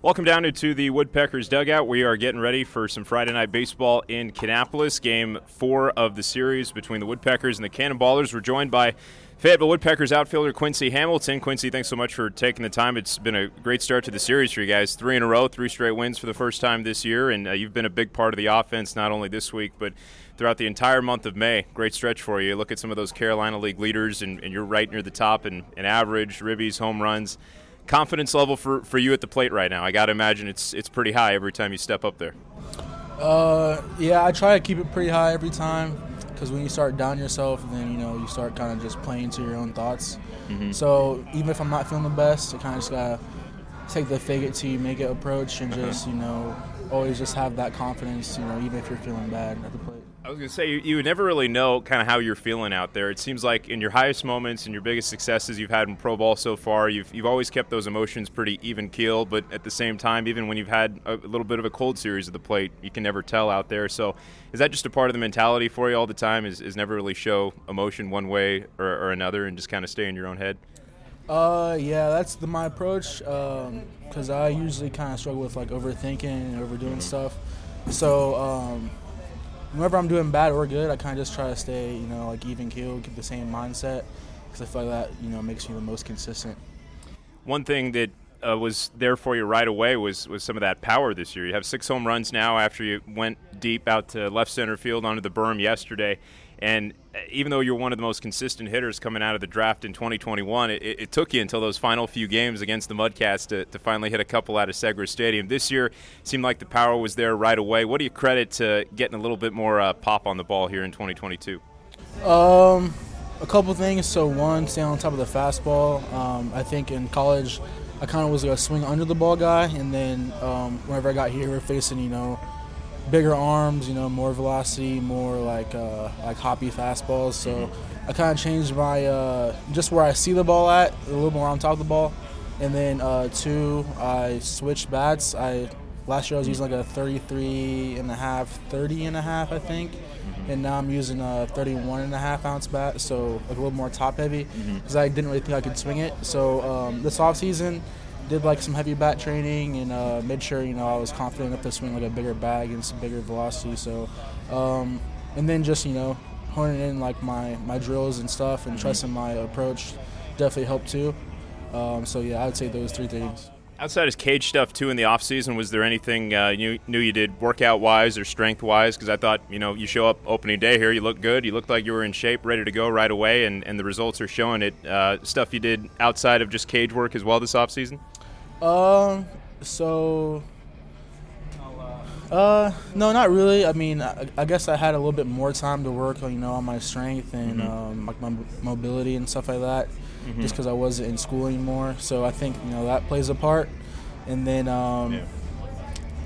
Welcome down into the Woodpeckers dugout. We are getting ready for some Friday night baseball in Kannapolis. Game four of the series between the Woodpeckers and the Cannonballers. We're joined by Fayetteville Woodpeckers outfielder Quincy Hamilton. Quincy, thanks so much for taking the time. It's been a great start to the series for you guys. Three in a row, three straight wins for the first time this year, and uh, you've been a big part of the offense not only this week but throughout the entire month of May. Great stretch for you. Look at some of those Carolina League leaders, and, and you're right near the top in, in average, ribbies, home runs confidence level for, for you at the plate right now? I got to imagine it's it's pretty high every time you step up there. Uh, yeah, I try to keep it pretty high every time because when you start down yourself, then you know you start kind of just playing to your own thoughts. Mm-hmm. So even if I'm not feeling the best, I kind of just gotta take the fake it till you make it approach and uh-huh. just you know always just have that confidence. You know, even if you're feeling bad at the plate. I was going to say, you, you never really know kind of how you're feeling out there. It seems like in your highest moments and your biggest successes you've had in pro ball so far, you've, you've always kept those emotions pretty even keel. But at the same time, even when you've had a little bit of a cold series of the plate, you can never tell out there. So is that just a part of the mentality for you all the time? Is, is never really show emotion one way or, or another and just kind of stay in your own head? Uh, yeah, that's the, my approach. Because um, I usually kind of struggle with like overthinking and overdoing mm-hmm. stuff. So um, whenever I'm doing bad or good, I kind of just try to stay, you know, like even keel, keep the same mindset, because I feel like that, you know, makes me the most consistent. One thing that uh, was there for you right away was was some of that power this year. You have six home runs now after you went deep out to left center field onto the berm yesterday. And uh, even though you're one of the most consistent hitters coming out of the draft in 2021, it, it took you until those final few games against the Mudcats to, to finally hit a couple out of Segra Stadium. This year seemed like the power was there right away. What do you credit to getting a little bit more uh, pop on the ball here in 2022? Um, a couple things. So one, staying on top of the fastball. Um, I think in college, I kind of was a swing under the ball guy, and then um, whenever I got here, we we're facing you know bigger arms, you know, more velocity, more like uh, like hoppy fastballs. So mm-hmm. I kind of changed my uh, just where I see the ball at, a little more on top of the ball. And then uh, two, I switched bats. I last year I was using like a 33 and a half, 30 and a half, I think. Mm-hmm. And now I'm using a 31 and a half ounce bat, so like a little more top heavy because mm-hmm. I didn't really think I could swing it. So um, this off season did like some heavy bat training and uh, made sure you know I was confident enough to swing like a bigger bag and some bigger velocity. So, um, and then just you know honing in like my my drills and stuff and mm-hmm. trusting my approach definitely helped too. Um, so yeah, I'd say those three things. Outside of cage stuff too in the off season, was there anything uh, you knew you did workout wise or strength wise? Because I thought you know you show up opening day here, you look good, you looked like you were in shape, ready to go right away, and, and the results are showing it. Uh, stuff you did outside of just cage work as well this off season. Um. So. Uh, no, not really. I mean, I, I, guess I had a little bit more time to work, on, you know, on my strength and mm-hmm. um, like my mobility and stuff like that, mm-hmm. just because I wasn't in school anymore. So I think you know that plays a part. And then, um, yeah.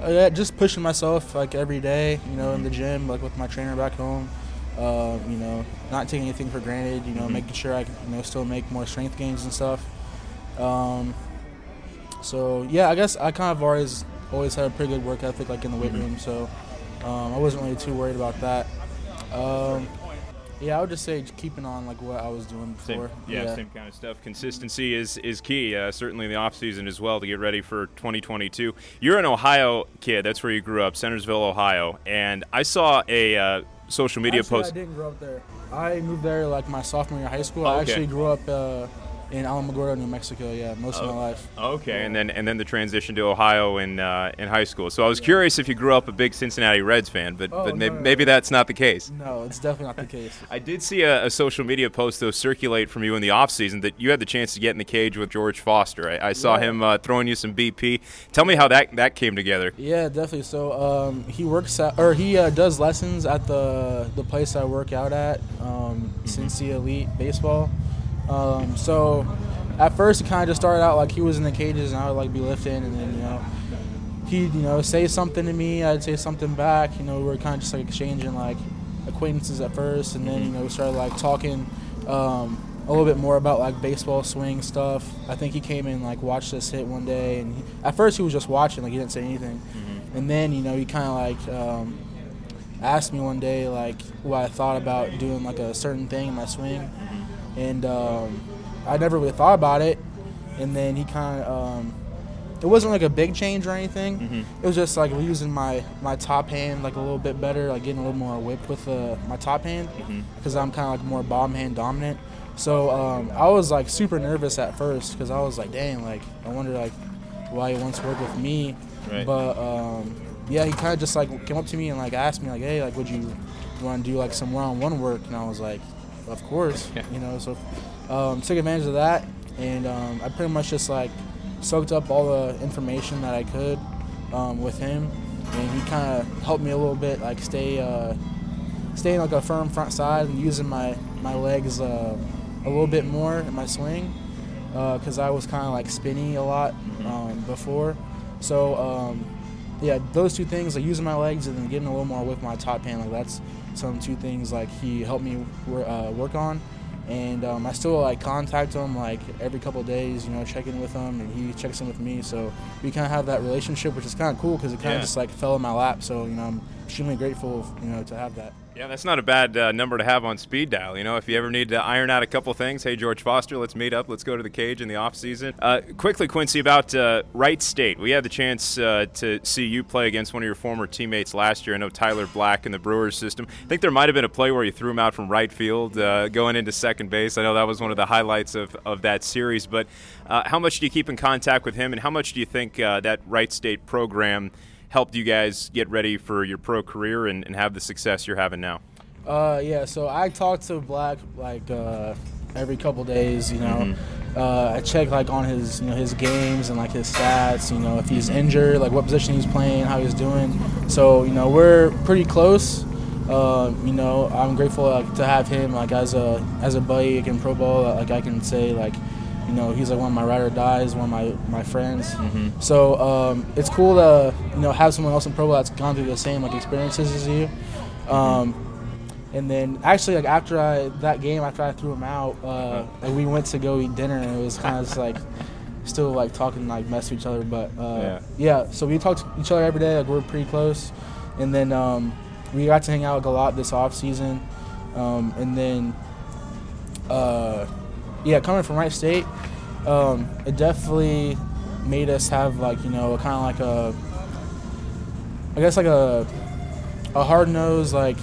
Uh, just pushing myself like every day, you know, mm-hmm. in the gym, like with my trainer back home. Uh, you know, not taking anything for granted. You know, mm-hmm. making sure I can, you know, still make more strength gains and stuff. Um, so yeah, I guess I kind of always always had a pretty good work ethic, like in the weight mm-hmm. room. So um, I wasn't really too worried about that. Um, yeah, I would just say keeping on like what I was doing before. Same, yeah, yeah, same kind of stuff. Consistency is is key, uh, certainly in the off season as well to get ready for 2022. You're an Ohio kid. That's where you grew up, Centerville, Ohio. And I saw a uh, social media actually, post. I didn't grow up there. I moved there like my sophomore year of high school. Oh, okay. I actually grew up. Uh, in Alamogordo, New Mexico. Yeah, most of my life. Okay, and then and then the transition to Ohio in uh, in high school. So I was curious if you grew up a big Cincinnati Reds fan, but oh, but maybe, no, no. maybe that's not the case. No, it's definitely not the case. I did see a, a, social media post though circulate from you in the off season that you had the chance to get in the cage with George Foster. I, I saw yeah. him uh, throwing you some BP. Tell me how that that came together. Yeah, definitely. So um, he works at, or he uh, does lessons at the the place I work out at, um, mm-hmm. Cincy Elite Baseball. Um, so at first it kind of just started out like he was in the cages and I would like be lifting and then you know he'd you know say something to me I'd say something back you know we were kind of just like exchanging like acquaintances at first and then you know we started like talking um, a little bit more about like baseball swing stuff I think he came in like watched us hit one day and he, at first he was just watching like he didn't say anything mm-hmm. and then you know he kind of like um, asked me one day like what I thought about doing like a certain thing in my swing. And um, I never really thought about it. And then he kind of um, it wasn't like a big change or anything. Mm-hmm. It was just like using my my top hand like a little bit better, like getting a little more whip with uh, my top hand Mm-hmm. because I'm kind of like more bottom hand dominant. So um, I was like super nervous at first because I was like, dang, like I wonder like why he wants to work with me. Right. But um, yeah, he kind of just like came up to me and like asked me like, hey, like would you want to do like some one-on-one work? And I was like, of course, Yeah. you know. So um, took advantage of that, and um, I pretty much just like soaked up all the information that I could um, with him, and he kind of helped me a little bit, like stay uh, staying like a firm front side and using my my legs uh, a little bit more in my swing because I was kind of like spinny a lot um, before. So um, yeah, those two things, like using my legs and then getting a little more with my top hand, like that's some two things like he helped me wor- uh, work on. And um, I still like contact him like every couple of days, you know, checking with him, and he checks in with me. So we kind of have that relationship, which is kind of cool because it kind of Yeah. just like fell in my lap. So you know, I'm extremely grateful, you know, to have that. Yeah, that's not a bad uh, number to have on speed dial. You know, if you ever need to iron out a couple things, hey George Foster, let's meet up. Let's go to the cage in the off season. Uh, quickly, Quincy, about uh, Wright State. We had the chance uh, to see you play against one of your former teammates last year. I know Tyler Black in the Brewers system. I think there might have been a play where you threw him out from right field, uh, going into second base. I know that was one of the highlights of, of that series. But uh, how much do you keep in contact with him, and how much do you think that Wright State program helped you guys get ready for your pro career and, and have the success you're having now? Uh, yeah, so I talk to Black like uh, every couple days. You know, uh, I check like on his you know his games and like his stats. You know, if he's injured, like what position he's playing, how he's doing. So you know, we're pretty close. Uh, you know, I'm grateful like, to have him like as a as a buddy in pro ball. Like I can say like. You know, he's like one of my ride or dies, one of my, my friends. So um, it's cool to you know have someone else in pro ball that's gone through the same like experiences as you. Um, and then actually, like after I that game, after I threw him out, uh, like we went to go eat dinner, and it was kind of just like still like talking like mess with each other. But uh, yeah. so we talked to each other every day. Like we're pretty close, and then um, we got to hang out like, a lot this off season, um, and then uh, yeah, coming from Wright State, um, it definitely made us have like you know kind of like a I guess like a a hard nosed like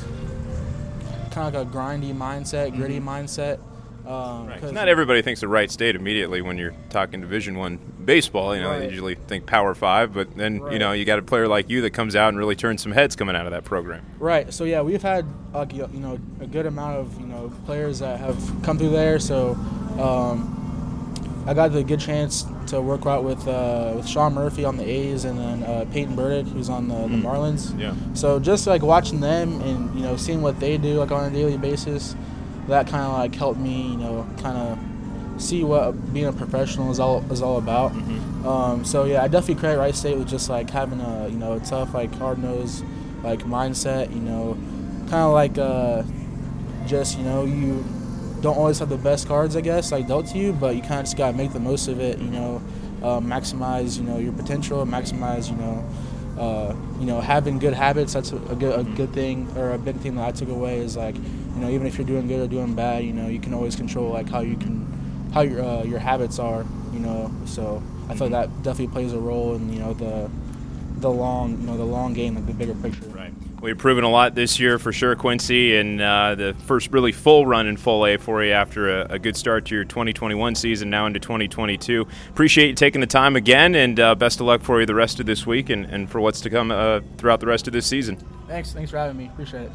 kind of like a grindy mindset, gritty mindset. Um, Right. Not everybody thinks of Wright State immediately when you're talking Division One baseball. You know, they usually think Power Five, but then you know you got a player like you that comes out and really turns some heads coming out of that program. Right. So yeah, we've had like you know a good amount of you know players that have come through there. So um, I got the good chance to work out with uh, with Sean Murphy on the A's and then uh, Peyton Burdick who's on the, the Marlins. Yeah. So just like watching them and you know seeing what they do like on a daily basis, that kind of like helped me you know kind of see what being a professional is all is all about. Um, so yeah, I definitely credit Wright State with just like having a you know a tough like hard nosed like mindset. You know, kind of like uh, just you know you don't always have the best cards I guess like dealt to you, but you kind of just gotta make the most of it. You know, uh, maximize you know your potential, maximize you know. Uh, you know, having good habits, that's a, a good, a good thing, or a big thing that I took away is like, you know, even if you're doing good or doing bad, you know, you can always control like how you can, how your, uh, your habits are, you know, so I feel like that definitely plays a role in, you know, the, the long, you know, the long game, like the bigger picture. Right. We've proven a lot this year for sure, Quincy, and uh, the first really full run in full A for you after a, a good start to your 2021 season, now into 2022. Appreciate you taking the time again, and uh, best of luck for you the rest of this week and, and for what's to come uh, throughout the rest of this season. Thanks, thanks for having me. Appreciate it.